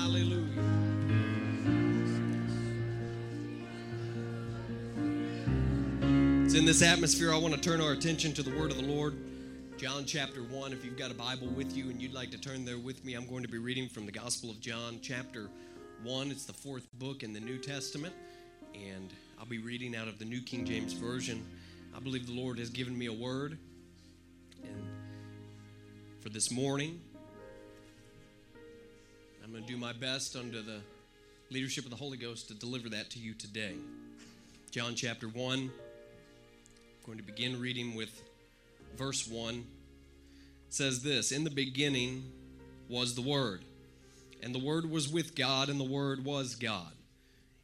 Hallelujah. It's in this atmosphere I want to turn our attention to the word of the Lord. John chapter 1. If you've got a Bible with you and you'd like to turn there with me, I'm going to be reading from the Gospel of John chapter 1. It's the fourth book in the New Testament, and I'll be reading out of the New King James Version. I believe the Lord has given me a word and for this morning. I'm going to do my best under the leadership of the Holy Ghost to deliver that to you today. John chapter 1 I'm going to begin reading with verse 1. It says this In the beginning was the Word, and the Word was with God, and the Word was God.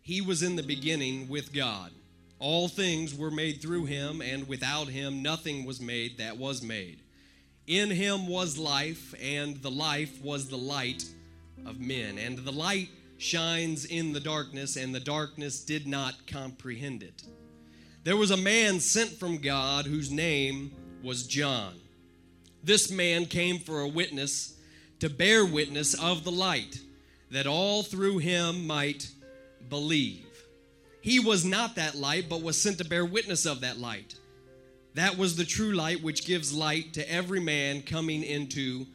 He was in the beginning with God. All things were made through him, and without him nothing was made that was made. In him was life, and the life was the light of men. And the light shines in the darkness, and the darkness did not comprehend it. There was a man sent from God whose name was John. This man came for a witness to bear witness of the light, that all through him might believe. He was not that light, but was sent to bear witness of that light. That was the true light which gives light to every man coming into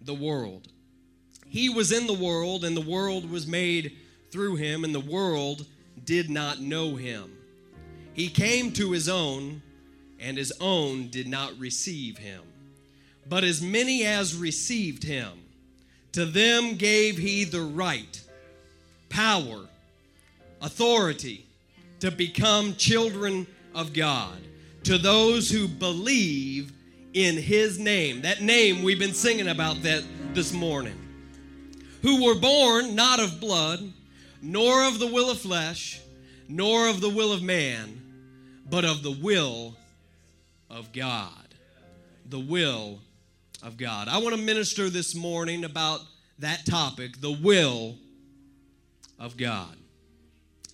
the world. He was in the world, and the world was made through him, and the world did not know him. He came to his own, and his own did not receive him. But as many as received him, to them gave he the right, power, authority to become children of God, to those who believe in his name. That name we've been singing about that this morning. Who were born not of blood, nor of the will of flesh, nor of the will of man but of the will of God. The will of God. I want to minister this morning about that topic, the will of God.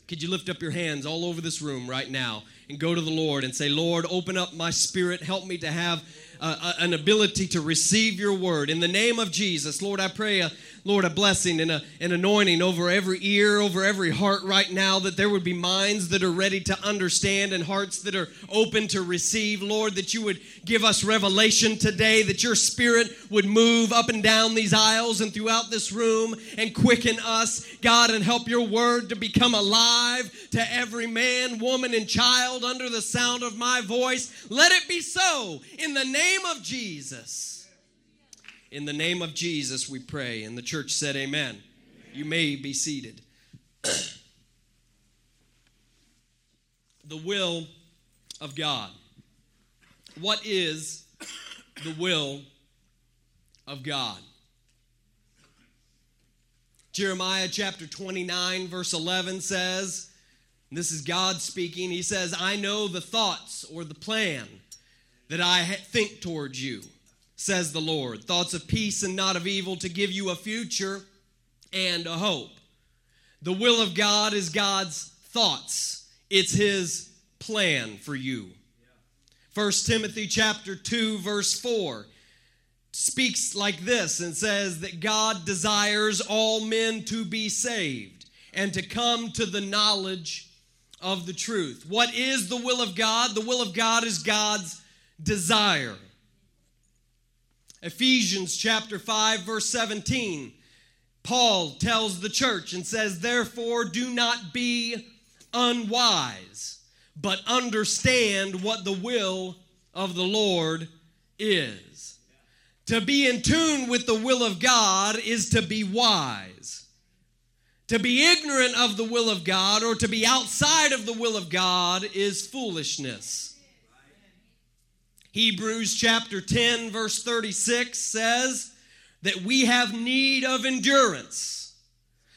Could you lift up your hands all over this room right now and go to the Lord and say, Lord, open up my spirit. Help me to have uh, an ability to receive your word. In the name of Jesus, Lord, I pray a Lord, a blessing and a, an anointing over every ear, over every heart right now, that there would be minds that are ready to understand and hearts that are open to receive. Lord, that you would give us revelation today, that your spirit would move up and down these aisles and throughout this room and quicken us, God, and help your word to become alive to every man, woman, and child under the sound of my voice. Let it be so in the name of Jesus. In the name of Jesus, we pray. And the church said, Amen. You may be seated. the will of God. What is the will of God? Jeremiah chapter 29, verse 11 says, this is God speaking. He says, I know the thoughts or the plan that I think towards you says the Lord. Thoughts of peace and not of evil to give you a future and a hope. The will of God is God's thoughts. It's his plan for you. 1 Timothy chapter 2 verse 4 speaks like this and says that God desires all men to be saved and to come to the knowledge of the truth. What is the will of God? The will of God is God's desire. Ephesians chapter 5 verse 17. Paul tells the church and says, "Therefore do not be unwise, but understand what the will of the Lord is." To be in tune with the will of God is to be wise. To be ignorant of the will of God or to be outside of the will of God is foolishness. Hebrews chapter 10, verse 36 says that we have need of endurance,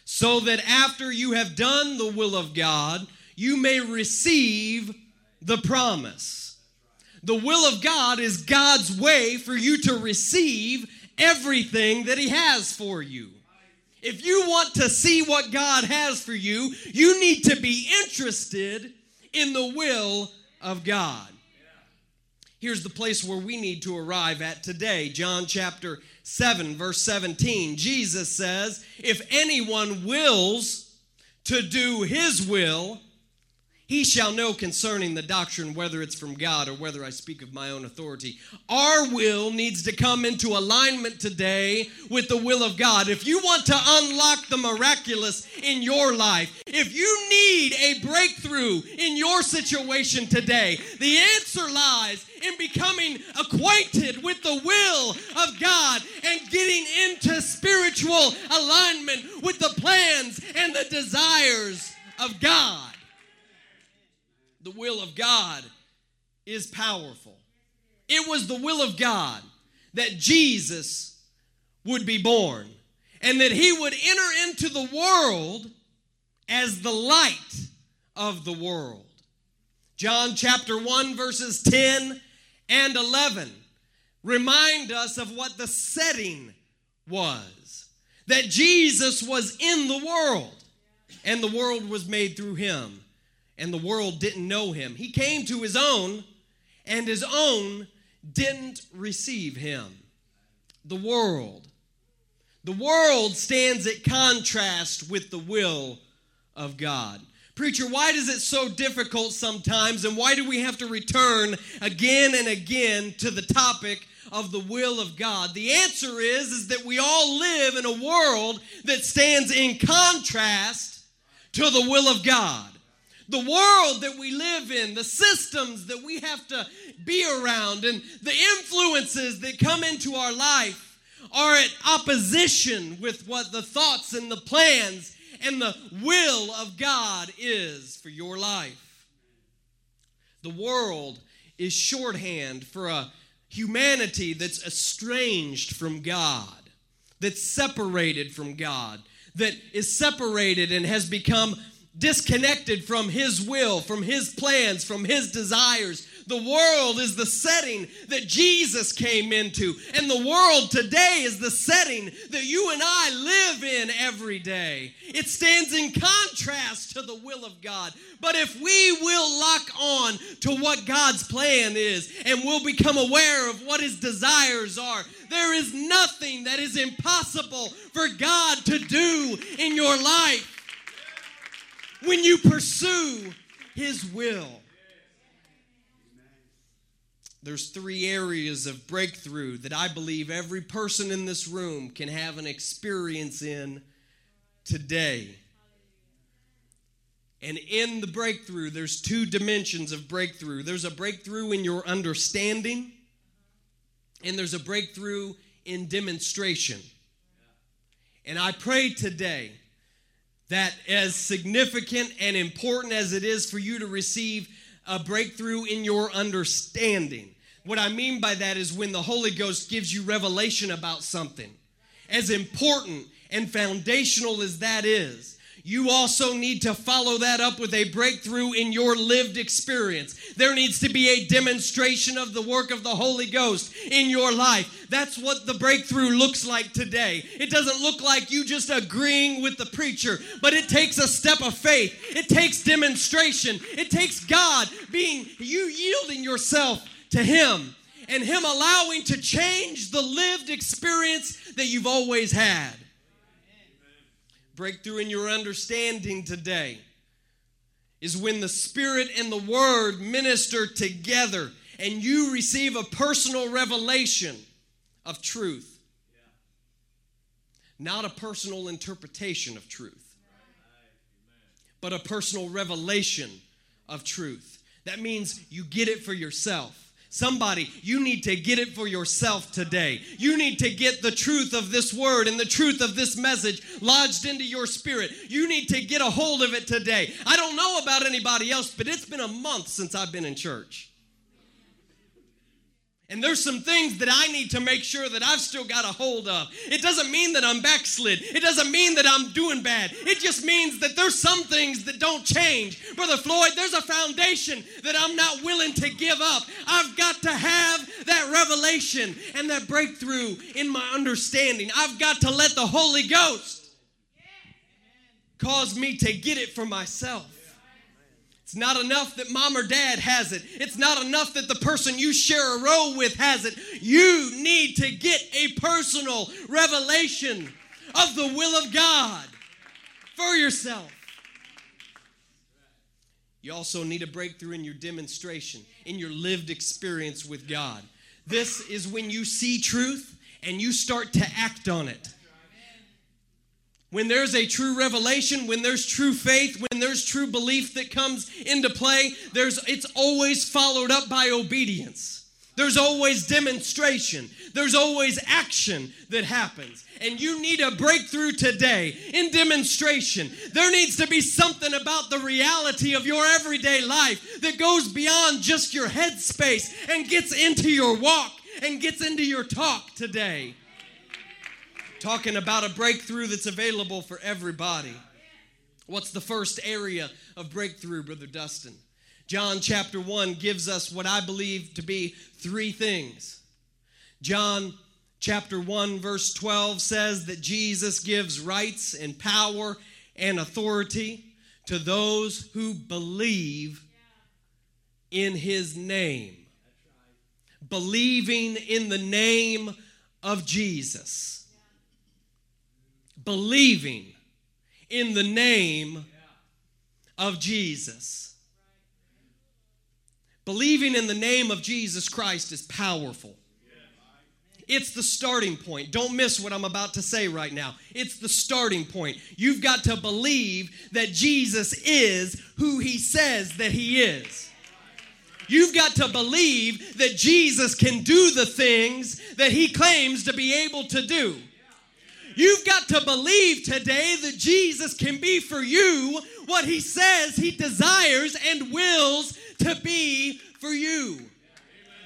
so that after you have done the will of God, you may receive the promise. The will of God is God's way for you to receive everything that He has for you. If you want to see what God has for you, you need to be interested in the will of God. Here's the place where we need to arrive at today. John chapter 7, verse 17, Jesus says, If anyone wills to do his will, he shall know concerning the doctrine whether it's from God or whether I speak of my own authority. Our will needs to come into alignment today with the will of God. If you want to unlock the miraculous in your life, if you need a breakthrough in your situation today, the answer lies in becoming acquainted with the will of God and getting into spiritual alignment with the plans and the desires of God the will of God is powerful. It was the will of God that Jesus would be born and that he would enter into the world as the light of the world. John chapter 1, verses 10 and 11 remind us of what the setting was that Jesus was in the world and the world was made through him and the world didn't know him. He came to his own, and his own didn't receive him. The world. The world stands at contrast with the will of God. Preacher, why is it so difficult sometimes, and why do we have to return again and again to the topic of the will of God? The answer is, is that we all live in a world that stands in contrast to the will of God the world that we live in, the systems that we have to be around, and the influences that come into our life are at opposition with what the thoughts and the plans and the will of God is for your life. The world is shorthand for a humanity that's estranged from God, that's separated from God, that is separated and has become disconnected from His will, from His plans, from His desires. The world is the setting that Jesus came into, and the world today is the setting that you and I live in every day. It stands in contrast to the will of God. But if we will lock on to what God's plan is and will become aware of what His desires are, there is nothing that is impossible for God to do in your life when you pursue His will. There's three areas of breakthrough that I believe every person in this room can have an experience in today. And in the breakthrough, there's two dimensions of breakthrough there's a breakthrough in your understanding, and there's a breakthrough in demonstration. And I pray today that as significant and important as it is for you to receive a breakthrough in your understanding. What I mean by that is when the Holy Ghost gives you revelation about something, as important and foundational as that is, you also need to follow that up with a breakthrough in your lived experience. There needs to be a demonstration of the work of the Holy Ghost in your life. That's what the breakthrough looks like today. It doesn't look like you just agreeing with the preacher, but it takes a step of faith. It takes demonstration. It takes God being, you yielding yourself to Him and Him allowing to change the lived experience that you've always had breakthrough in your understanding today is when the Spirit and the Word minister together and you receive a personal revelation of truth, not a personal interpretation of truth, but a personal revelation of truth. That means you get it for yourself. Somebody, you need to get it for yourself today. You need to get the truth of this word and the truth of this message lodged into your spirit. You need to get a hold of it today. I don't know about anybody else, but it's been a month since I've been in church. And there's some things that I need to make sure that I've still got a hold of. It doesn't mean that I'm backslid. It doesn't mean that I'm doing bad. It just means that there's some things that don't change. Brother Floyd, there's a foundation that I'm not willing to give up. I've got to have that revelation and that breakthrough in my understanding. I've got to let the Holy Ghost cause me to get it for myself. It's not enough that mom or dad has it. It's not enough that the person you share a row with has it. You need to get a personal revelation of the will of God for yourself. You also need a breakthrough in your demonstration, in your lived experience with God. This is when you see truth and you start to act on it. When there's a true revelation, when there's true faith, when there's true belief that comes into play, there's it's always followed up by obedience. There's always demonstration. There's always action that happens. And you need a breakthrough today in demonstration. There needs to be something about the reality of your everyday life that goes beyond just your headspace and gets into your walk and gets into your talk today talking about a breakthrough that's available for everybody. What's the first area of breakthrough, Brother Dustin? John chapter 1 gives us what I believe to be three things. John chapter 1, verse 12 says that Jesus gives rights and power and authority to those who believe in his name. Believing in the name of Jesus believing in the name of Jesus. Believing in the name of Jesus Christ is powerful. It's the starting point. Don't miss what I'm about to say right now. It's the starting point. You've got to believe that Jesus is who he says that he is. You've got to believe that Jesus can do the things that he claims to be able to do. You've got to believe today that Jesus can be for you what he says he desires and wills to be for you.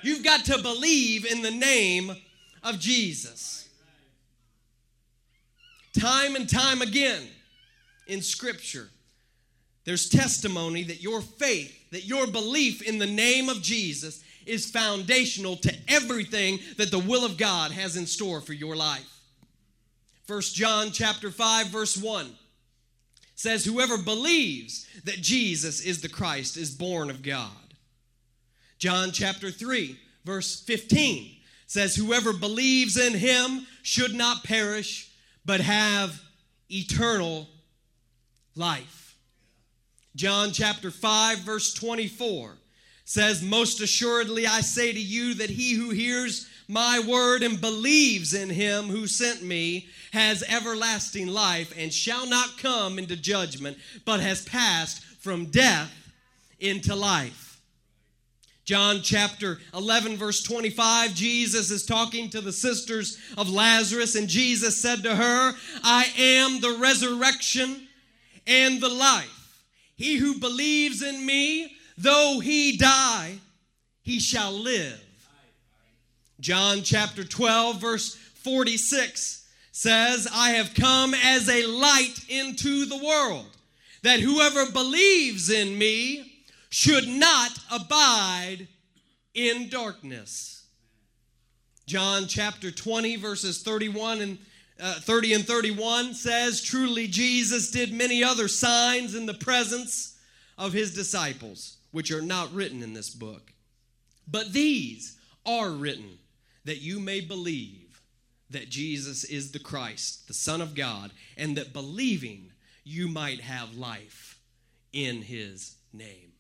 You've got to believe in the name of Jesus. Time and time again in Scripture, there's testimony that your faith, that your belief in the name of Jesus is foundational to everything that the will of God has in store for your life. First John chapter 5 verse 1 says whoever believes that Jesus is the Christ is born of God. John chapter 3 verse 15 says whoever believes in him should not perish but have eternal life. John chapter 5 verse 24 says most assuredly I say to you that he who hears my word and believes in him who sent me has everlasting life and shall not come into judgment, but has passed from death into life. John chapter 11, verse 25, Jesus is talking to the sisters of Lazarus, and Jesus said to her, I am the resurrection and the life. He who believes in me, though he die, he shall live. John chapter 12, verse 46 says, I have come as a light into the world, that whoever believes in me should not abide in darkness. John chapter 20, verses 31 and uh, 30 and 31 says, Truly Jesus did many other signs in the presence of his disciples, which are not written in this book. But these are written that you may believe that Jesus is the Christ, the Son of God, and that believing you might have life in his name.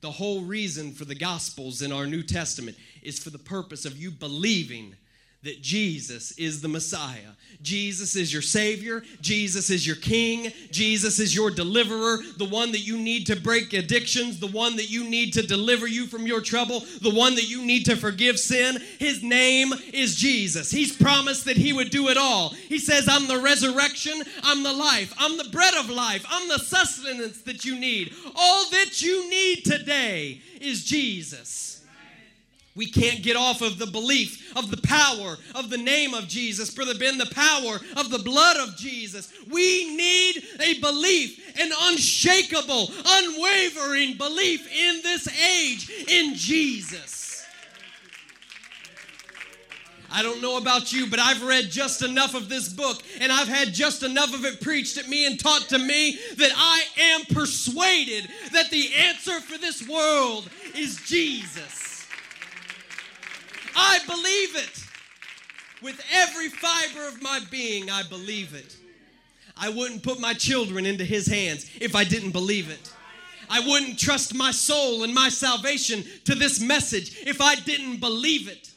The whole reason for the Gospels in our New Testament is for the purpose of you believing that Jesus is the Messiah. Jesus is your Savior. Jesus is your King. Jesus is your deliverer, the one that you need to break addictions, the one that you need to deliver you from your trouble, the one that you need to forgive sin. His name is Jesus. He's promised that He would do it all. He says, I'm the resurrection, I'm the life, I'm the bread of life, I'm the sustenance that you need. All that you need today is Jesus. We can't get off of the belief of the power of the name of Jesus, Brother Ben, the power of the blood of Jesus. We need a belief, an unshakable, unwavering belief in this age in Jesus. I don't know about you, but I've read just enough of this book and I've had just enough of it preached at me and taught to me that I am persuaded that the answer for this world is Jesus. I believe it. With every fiber of my being, I believe it. I wouldn't put my children into His hands if I didn't believe it. I wouldn't trust my soul and my salvation to this message if I didn't believe it.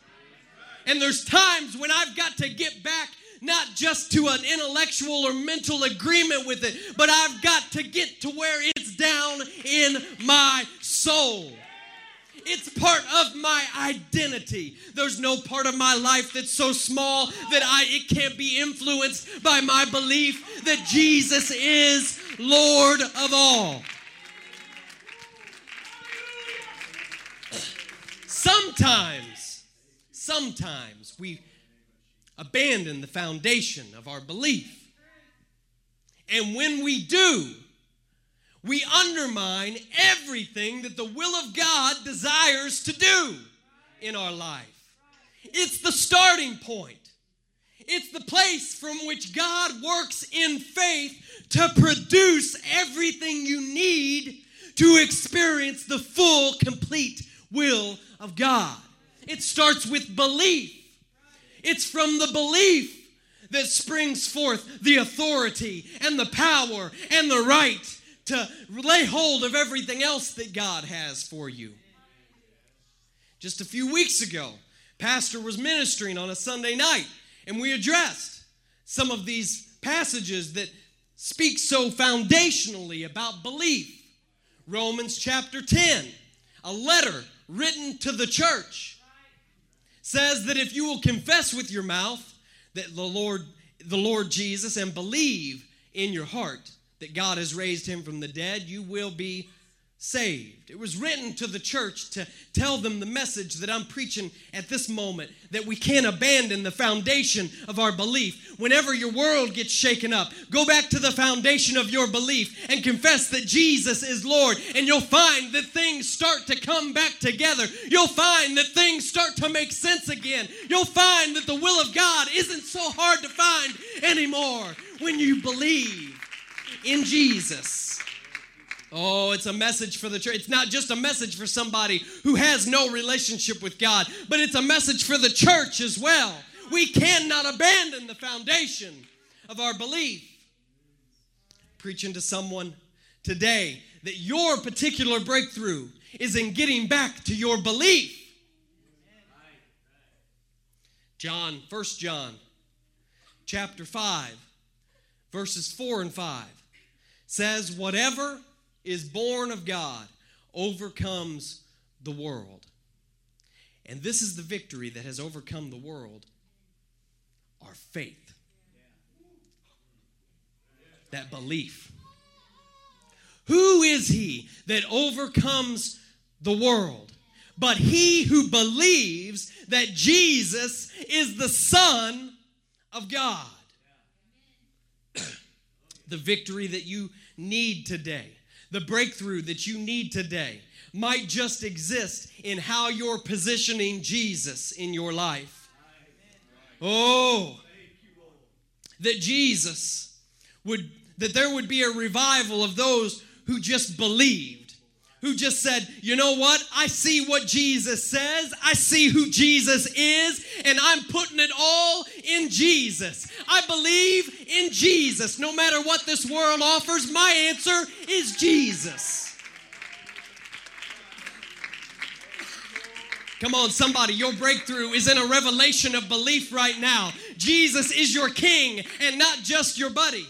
And there's times when I've got to get back not just to an intellectual or mental agreement with it, but I've got to get to where it's down in my soul. It's part of my identity. There's no part of my life that's so small that I it can't be influenced by my belief that Jesus is Lord of all. Sometimes, sometimes we abandon the foundation of our belief. And when we do, we undermine everything that the will of God desires to do in our life. It's the starting point. It's the place from which God works in faith to produce everything you need to experience the full, complete will of God. It starts with belief. It's from the belief that springs forth the authority and the power and the right to lay hold of everything else that God has for you. Just a few weeks ago, Pastor was ministering on a Sunday night, and we addressed some of these passages that speak so foundationally about belief. Romans chapter 10, a letter written to the church, says that if you will confess with your mouth that the Lord, the Lord Jesus, and believe in your heart that God has raised him from the dead, you will be saved. It was written to the church to tell them the message that I'm preaching at this moment that we can't abandon the foundation of our belief. Whenever your world gets shaken up, go back to the foundation of your belief and confess that Jesus is Lord, and you'll find that things start to come back together. You'll find that things start to make sense again. You'll find that the will of God isn't so hard to find anymore when you believe in Jesus. Oh, it's a message for the church. It's not just a message for somebody who has no relationship with God, but it's a message for the church as well. We cannot abandon the foundation of our belief. Preaching to someone today that your particular breakthrough is in getting back to your belief. John, 1 John, chapter 5, verses 4 and 5 says, Whatever is born of God overcomes the world. And this is the victory that has overcome the world our faith. That belief. Who is he that overcomes the world? But he who believes that Jesus is the Son of God. the victory that you need today the breakthrough that you need today might just exist in how you're positioning Jesus in your life. Oh, that Jesus would, that there would be a revival of those who just believed, who just said, you know what? I see what Jesus says, I see who Jesus is, and I'm putting it all in Jesus. I believe in Jesus. No matter what this world offers, my answer is Jesus. Come on, somebody, your breakthrough is in a revelation of belief right now. Jesus is your king and not just your buddy.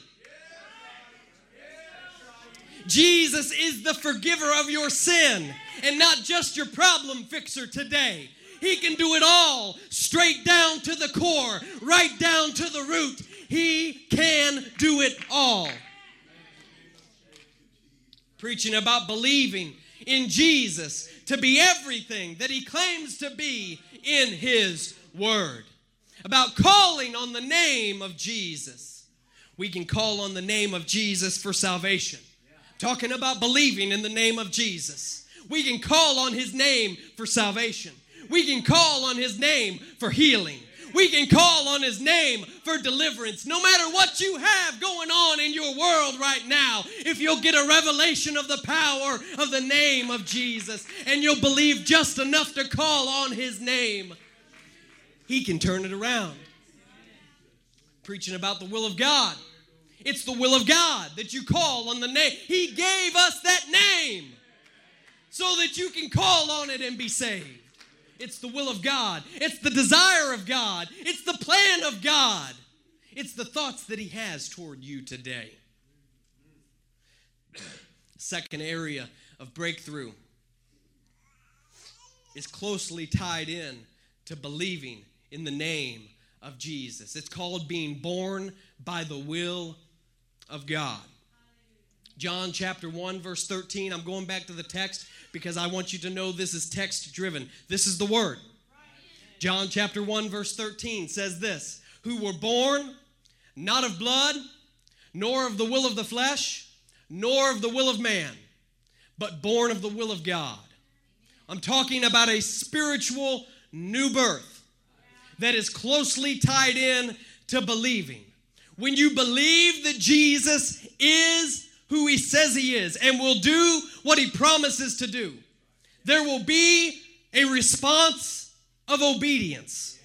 Jesus is the forgiver of your sin and not just your problem fixer today. He can do it all straight down to the core, right down to the root. He can do it all. Preaching about believing in Jesus to be everything that he claims to be in his word. About calling on the name of Jesus. We can call on the name of Jesus for salvation. Talking about believing in the name of Jesus. We can call on his name for salvation. We can call on his name for healing. We can call on his name for deliverance. No matter what you have going on in your world right now, if you'll get a revelation of the power of the name of Jesus and you'll believe just enough to call on his name, he can turn it around. Preaching about the will of God. It's the will of God that you call on the name. He gave us that name so that you can call on it and be saved. It's the will of God. It's the desire of God. It's the plan of God. It's the thoughts that He has toward you today. Second area of breakthrough is closely tied in to believing in the name of Jesus. It's called being born by the will of God. John chapter 1, verse 13. I'm going back to the text because I want you to know this is text driven. This is the word. John chapter 1, verse 13 says this Who were born not of blood, nor of the will of the flesh, nor of the will of man, but born of the will of God. I'm talking about a spiritual new birth that is closely tied in to believing. When you believe that Jesus is who he says he is and will do what he promises to do, there will be a response of obedience.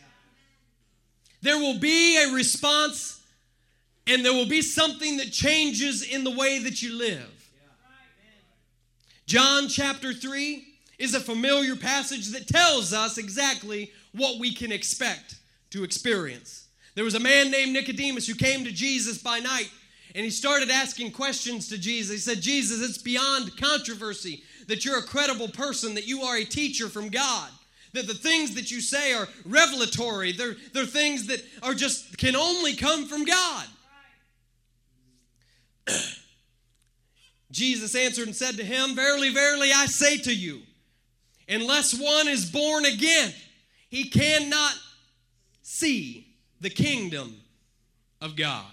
There will be a response, and there will be something that changes in the way that you live. John chapter 3 is a familiar passage that tells us exactly what we can expect to experience. There was a man named Nicodemus who came to Jesus by night and he started asking questions to Jesus. He said, Jesus, it's beyond controversy that you're a credible person, that you are a teacher from God. That the things that you say are revelatory. They're, they're things that are just can only come from God. Jesus answered and said to him, Verily, verily, I say to you, unless one is born again, he cannot see the kingdom of God.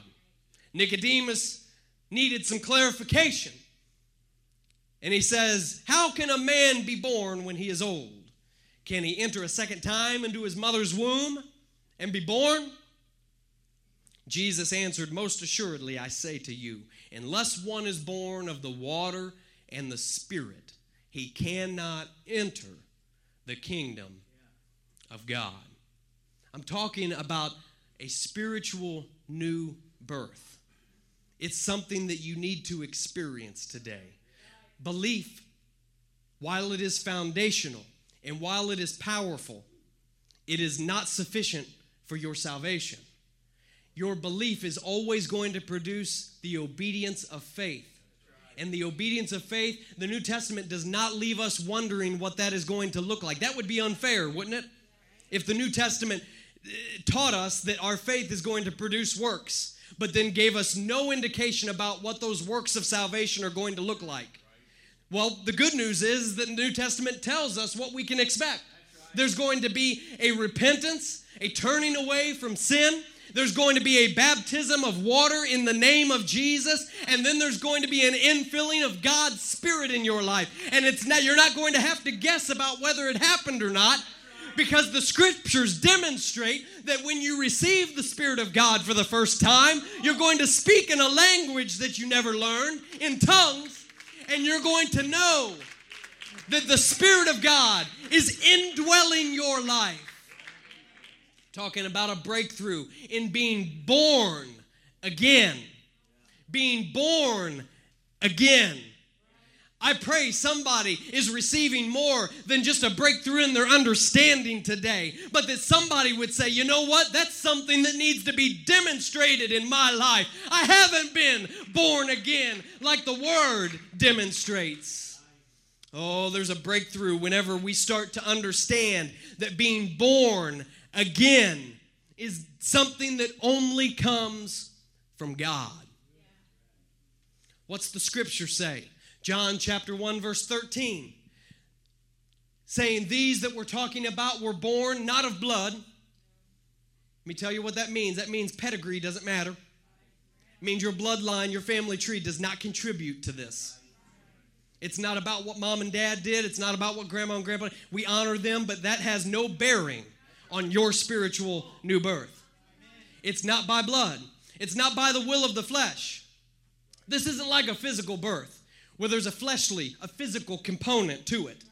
Nicodemus needed some clarification. And he says, How can a man be born when he is old? Can he enter a second time into his mother's womb and be born? Jesus answered, Most assuredly, I say to you, unless one is born of the water and the Spirit, he cannot enter the kingdom of God. I'm talking about a spiritual new birth. It's something that you need to experience today. Belief, while it is foundational and while it is powerful, it is not sufficient for your salvation. Your belief is always going to produce the obedience of faith. And the obedience of faith, the New Testament does not leave us wondering what that is going to look like. That would be unfair, wouldn't it? If the New Testament taught us that our faith is going to produce works but then gave us no indication about what those works of salvation are going to look like. Well, the good news is that the New Testament tells us what we can expect. There's going to be a repentance, a turning away from sin. There's going to be a baptism of water in the name of Jesus, and then there's going to be an infilling of God's Spirit in your life. And it's now you're not going to have to guess about whether it happened or not because the scriptures demonstrate that when you receive the Spirit of God for the first time, you're going to speak in a language that you never learned, in tongues, and you're going to know that the Spirit of God is indwelling your life. Talking about a breakthrough in being born again. Being born again. I pray somebody is receiving more than just a breakthrough in their understanding today, but that somebody would say, you know what? That's something that needs to be demonstrated in my life. I haven't been born again like the Word demonstrates. Oh, there's a breakthrough whenever we start to understand that being born again is something that only comes from God. What's the scripture say? John chapter 1, verse 13, saying, These that we're talking about were born not of blood. Let me tell you what that means. That means pedigree doesn't matter. It means your bloodline, your family tree does not contribute to this. It's not about what mom and dad did. It's not about what grandma and grandpa. We honor them, but that has no bearing on your spiritual new birth. It's not by blood, it's not by the will of the flesh. This isn't like a physical birth where there's a fleshly, a physical component to it.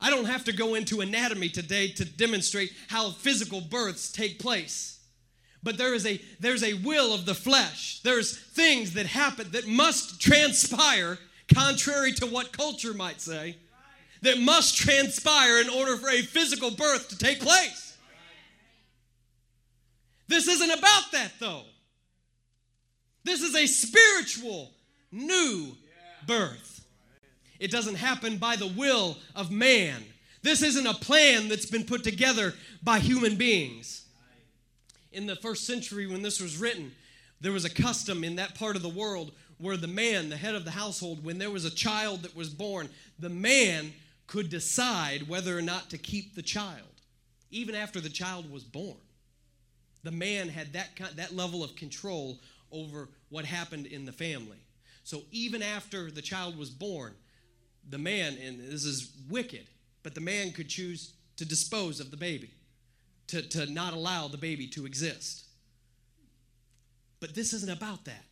I don't have to go into anatomy today to demonstrate how physical births take place. But there is a there's a will of the flesh. There's things that happen that must transpire contrary to what culture might say. That must transpire in order for a physical birth to take place. This isn't about that though. This is a spiritual new birth. It doesn't happen by the will of man. This isn't a plan that's been put together by human beings. In the first century, when this was written, there was a custom in that part of the world where the man, the head of the household, when there was a child that was born, the man could decide whether or not to keep the child, even after the child was born. The man had that, that level of control over what happened in the family. So even after the child was born, the man, and this is wicked, but the man could choose to dispose of the baby, to, to not allow the baby to exist. But this isn't about that.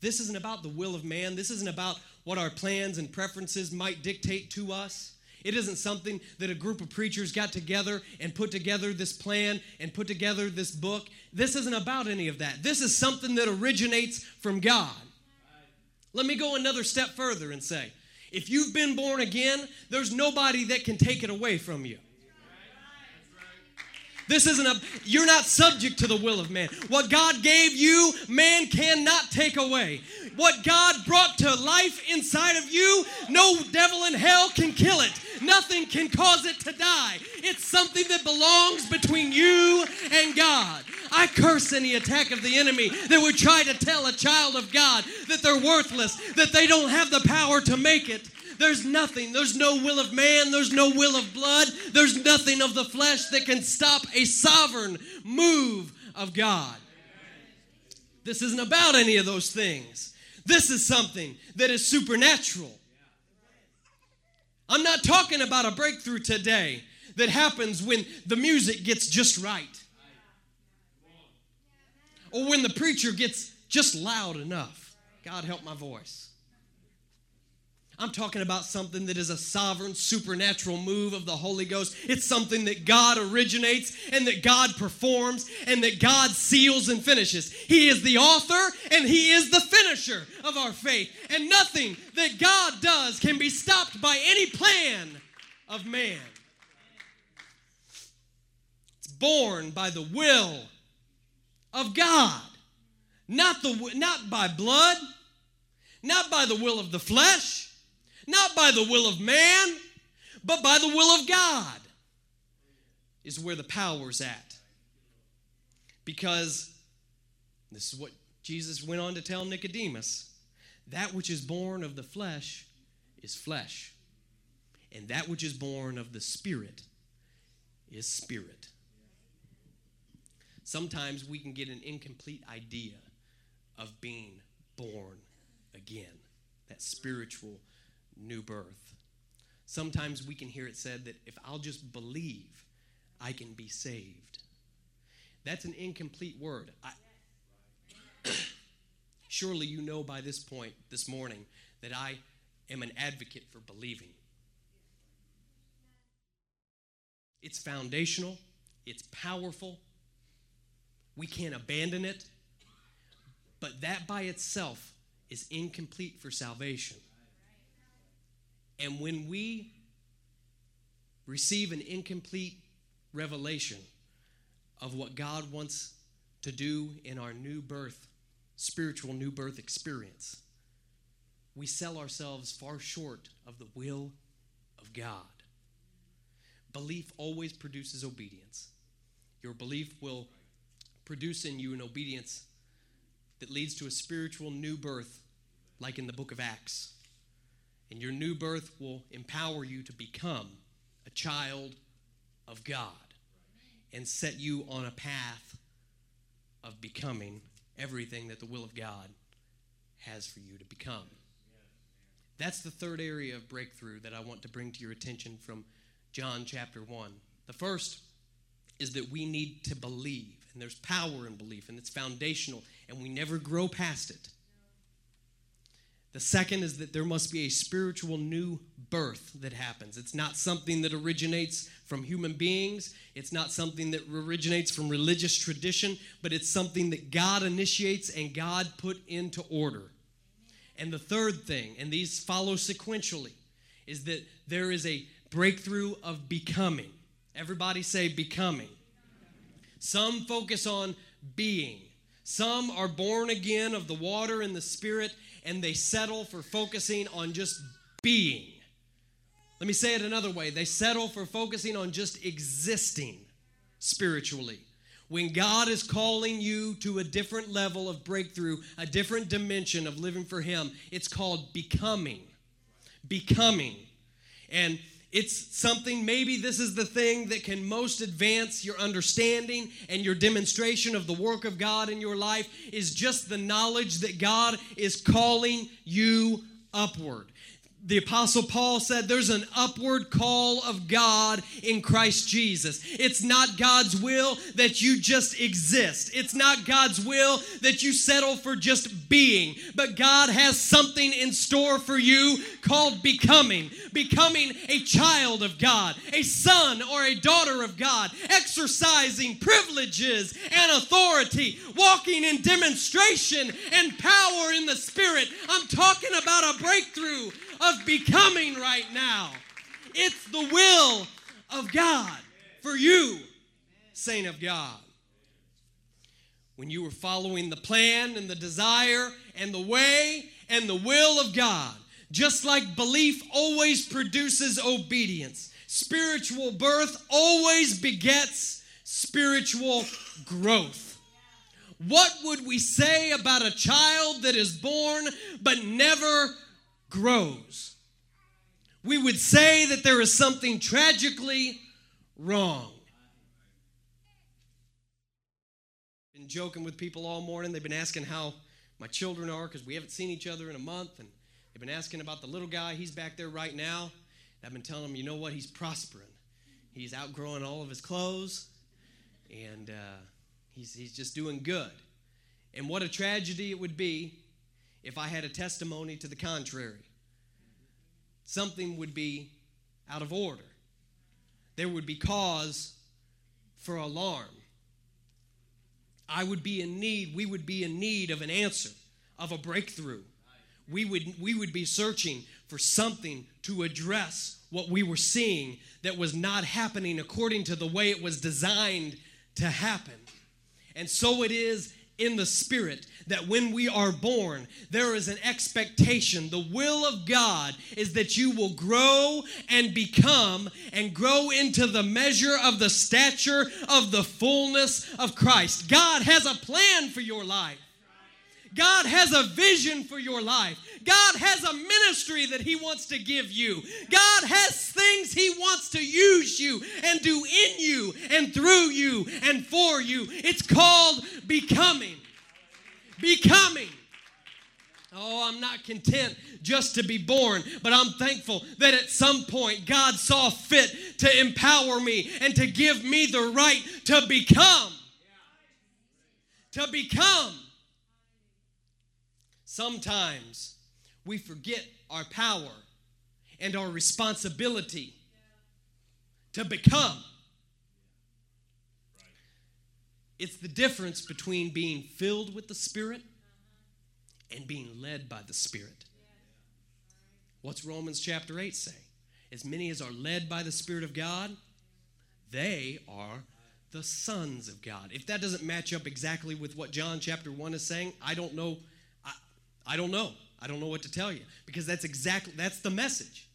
This isn't about the will of man. This isn't about what our plans and preferences might dictate to us. It isn't something that a group of preachers got together and put together this plan and put together this book. This isn't about any of that. This is something that originates from God. Let me go another step further and say if you've been born again, there's nobody that can take it away from you. This isn't a, you're not subject to the will of man. What God gave you, man cannot take away. What God brought to life inside of you, no devil in hell can kill it. Nothing can cause it to die. It's something that belongs between you and God. I curse any attack of the enemy that would try to tell a child of God that they're worthless, that they don't have the power to make it. There's nothing. There's no will of man. There's no will of blood. There's nothing of the flesh that can stop a sovereign move of God. This isn't about any of those things. This is something that is supernatural. I'm not talking about a breakthrough today that happens when the music gets just right or when the preacher gets just loud enough. God help my voice. I'm talking about something that is a sovereign, supernatural move of the Holy Ghost. It's something that God originates and that God performs and that God seals and finishes. He is the author and He is the finisher of our faith. And nothing that God does can be stopped by any plan of man. It's born by the will of God, not, the, not by blood, not by the will of the flesh not by the will of man, but by the will of God, is where the power's at. Because this is what Jesus went on to tell Nicodemus that which is born of the flesh is flesh, and that which is born of the Spirit is spirit. Sometimes we can get an incomplete idea of being born again, that spiritual new birth. Sometimes we can hear it said that if I'll just believe, I can be saved. That's an incomplete word. I, surely you know by this point this morning that I am an advocate for believing. It's foundational, it's powerful. We can't abandon it. But that by itself is incomplete for salvation. And when we receive an incomplete revelation of what God wants to do in our new birth, spiritual new birth experience, we sell ourselves far short of the will of God. Belief always produces obedience. Your belief will produce in you an obedience that leads to a spiritual new birth, like in the book of Acts. And your new birth will empower you to become a child of God and set you on a path of becoming everything that the will of God has for you to become. That's the third area of breakthrough that I want to bring to your attention from John chapter 1. The first is that we need to believe. And there's power in belief, and it's foundational, and we never grow past it. The second is that there must be a spiritual new birth that happens. It's not something that originates from human beings, it's not something that originates from religious tradition, but it's something that God initiates and God put into order. And the third thing, and these follow sequentially, is that there is a breakthrough of becoming. Everybody say becoming. Some focus on being. Some are born again of the water and the spirit, and they settle for focusing on just being. Let me say it another way they settle for focusing on just existing spiritually. When God is calling you to a different level of breakthrough, a different dimension of living for Him, it's called becoming. Becoming. And it's something, maybe this is the thing that can most advance your understanding and your demonstration of the work of God in your life is just the knowledge that God is calling you upward the apostle paul said there's an upward call of god in christ jesus. It's not god's will that you just exist. It's not god's will that you settle for just being. But god has something in store for you called becoming. Becoming a child of god a son or a daughter of god exercising privileges and authority walking in demonstration and power in the spirit. I'm talking about a breakthrough of becoming right now. It's the will of God for you, saint of God. When you were following the plan and the desire and the way and the will of God, just like belief always produces obedience, spiritual birth always begets spiritual growth. What would we say about a child that is born but never grows. We would say that there is something tragically wrong. Been joking with people all morning. They've been asking how my children are because we haven't seen each other in a month, and they've been asking about the little guy. He's back there right now. I've been telling them, you know what? He's prospering. He's outgrowing all of his clothes, and uh, he's, he's just doing good. And what a tragedy it would be if I had a testimony to the contrary. Something would be out of order. There would be cause for alarm. I would be in need, we would be in need of an answer, of a breakthrough. We would, we would be searching for something to address what we were seeing that was not happening according to the way it was designed to happen. And so it is in the Spirit that when we are born, there is an expectation. The will of God is that you will grow and become and grow into the measure of the stature of the fullness of Christ. God has a plan for your life. God has a vision for your life. God has a ministry that He wants to give you. God has things He wants to use you and do in you and through you and for you. It's called becoming becoming. Oh, I'm not content just to be born, but I'm thankful that at some point God saw fit to empower me and to give me the right to become. To become. Sometimes we forget our power and our responsibility to become. It's the difference between being filled with the Spirit and being led by the Spirit. What's Romans chapter 8 say? As many as are led by the Spirit of God, they are the sons of God. If that doesn't match up exactly with what John chapter 1 is saying, I don't know. I, don't know. I don't know what to tell you because that's exactly that's the message.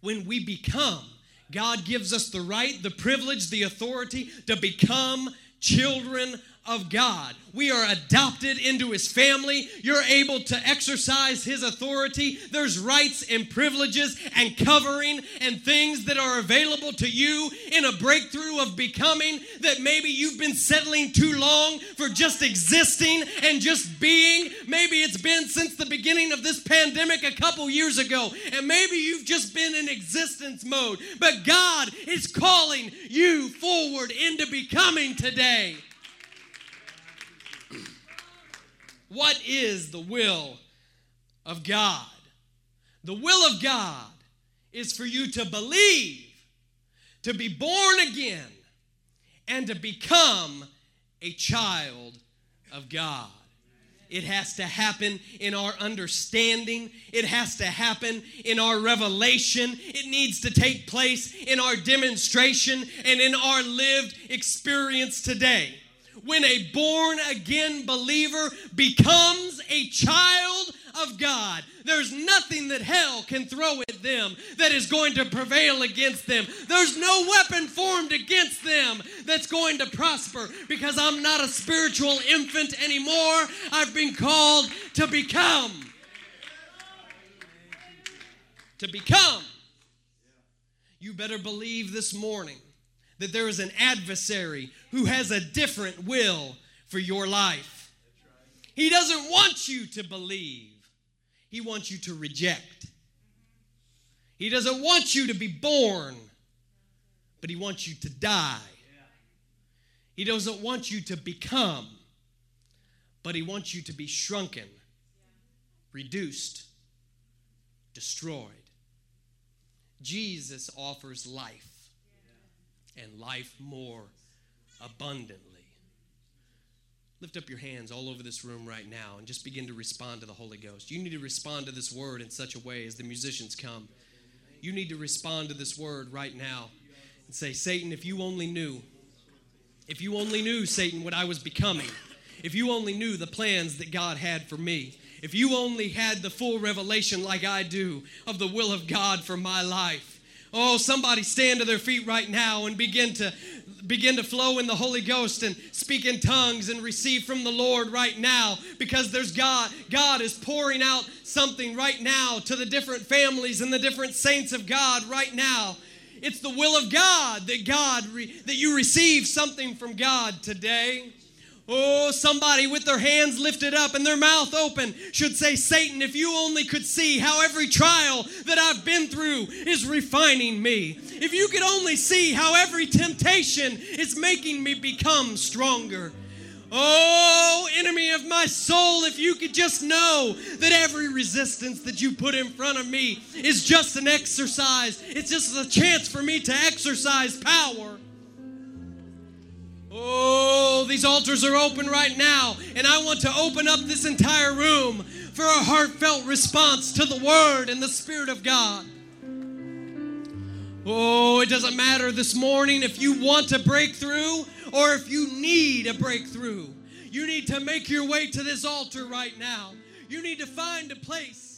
When we become, God gives us the right, the privilege, the authority to become children of God. We are adopted into his family. You're able to exercise his authority. There's rights and privileges and covering and things that are available to you in a breakthrough of becoming that maybe you've been settling too long for just existing and just being. Maybe it's been since the beginning of this pandemic a couple years ago, and maybe you've just been in existence mode. But God is calling you forward into becoming today. What is the will of God? The will of God is for you to believe, to be born again, and to become a child of God. It has to happen in our understanding. It has to happen in our revelation. It needs to take place in our demonstration and in our lived experience today when a born again believer becomes a child of God. There's nothing that hell can throw at them that is going to prevail against them. There's no weapon formed against them that's going to prosper because I'm not a spiritual infant anymore. I've been called to become. To become. You better believe this morning that there is an adversary who has a different will for your life. He doesn't want you to believe, He wants you to reject. He doesn't want you to be born, but He wants you to die. He doesn't want you to become, but He wants you to be shrunken, reduced, destroyed. Jesus offers life and life more abundantly. Lift up your hands all over this room right now and just begin to respond to the Holy Ghost. You need to respond to this word in such a way as the musicians come. You need to respond to this word right now and say, Satan, if you only knew, if you only knew, Satan, what I was becoming, if you only knew the plans that God had for me, if you only had the full revelation like I do of the will of God for my life, Oh, somebody stand to their feet right now and begin to begin to flow in the Holy Ghost and speak in tongues and receive from the Lord right now because there's God. God is pouring out something right now to the different families and the different saints of God right now. It's the will of God that God re, that you receive something from God today. Oh, somebody with their hands lifted up and their mouth open should say, Satan, if you only could see how every trial that I've been through is refining me. If you could only see how every temptation is making me become stronger. Oh, enemy of my soul, if you could just know that every resistance that you put in front of me is just an exercise, it's just a chance for me to exercise power. Oh, these altars are open right now, and I want to open up this entire room for a heartfelt response to the Word and the Spirit of God. Oh, it doesn't matter this morning if you want a breakthrough or if you need a breakthrough. You need to make your way to this altar right now. You need to find a place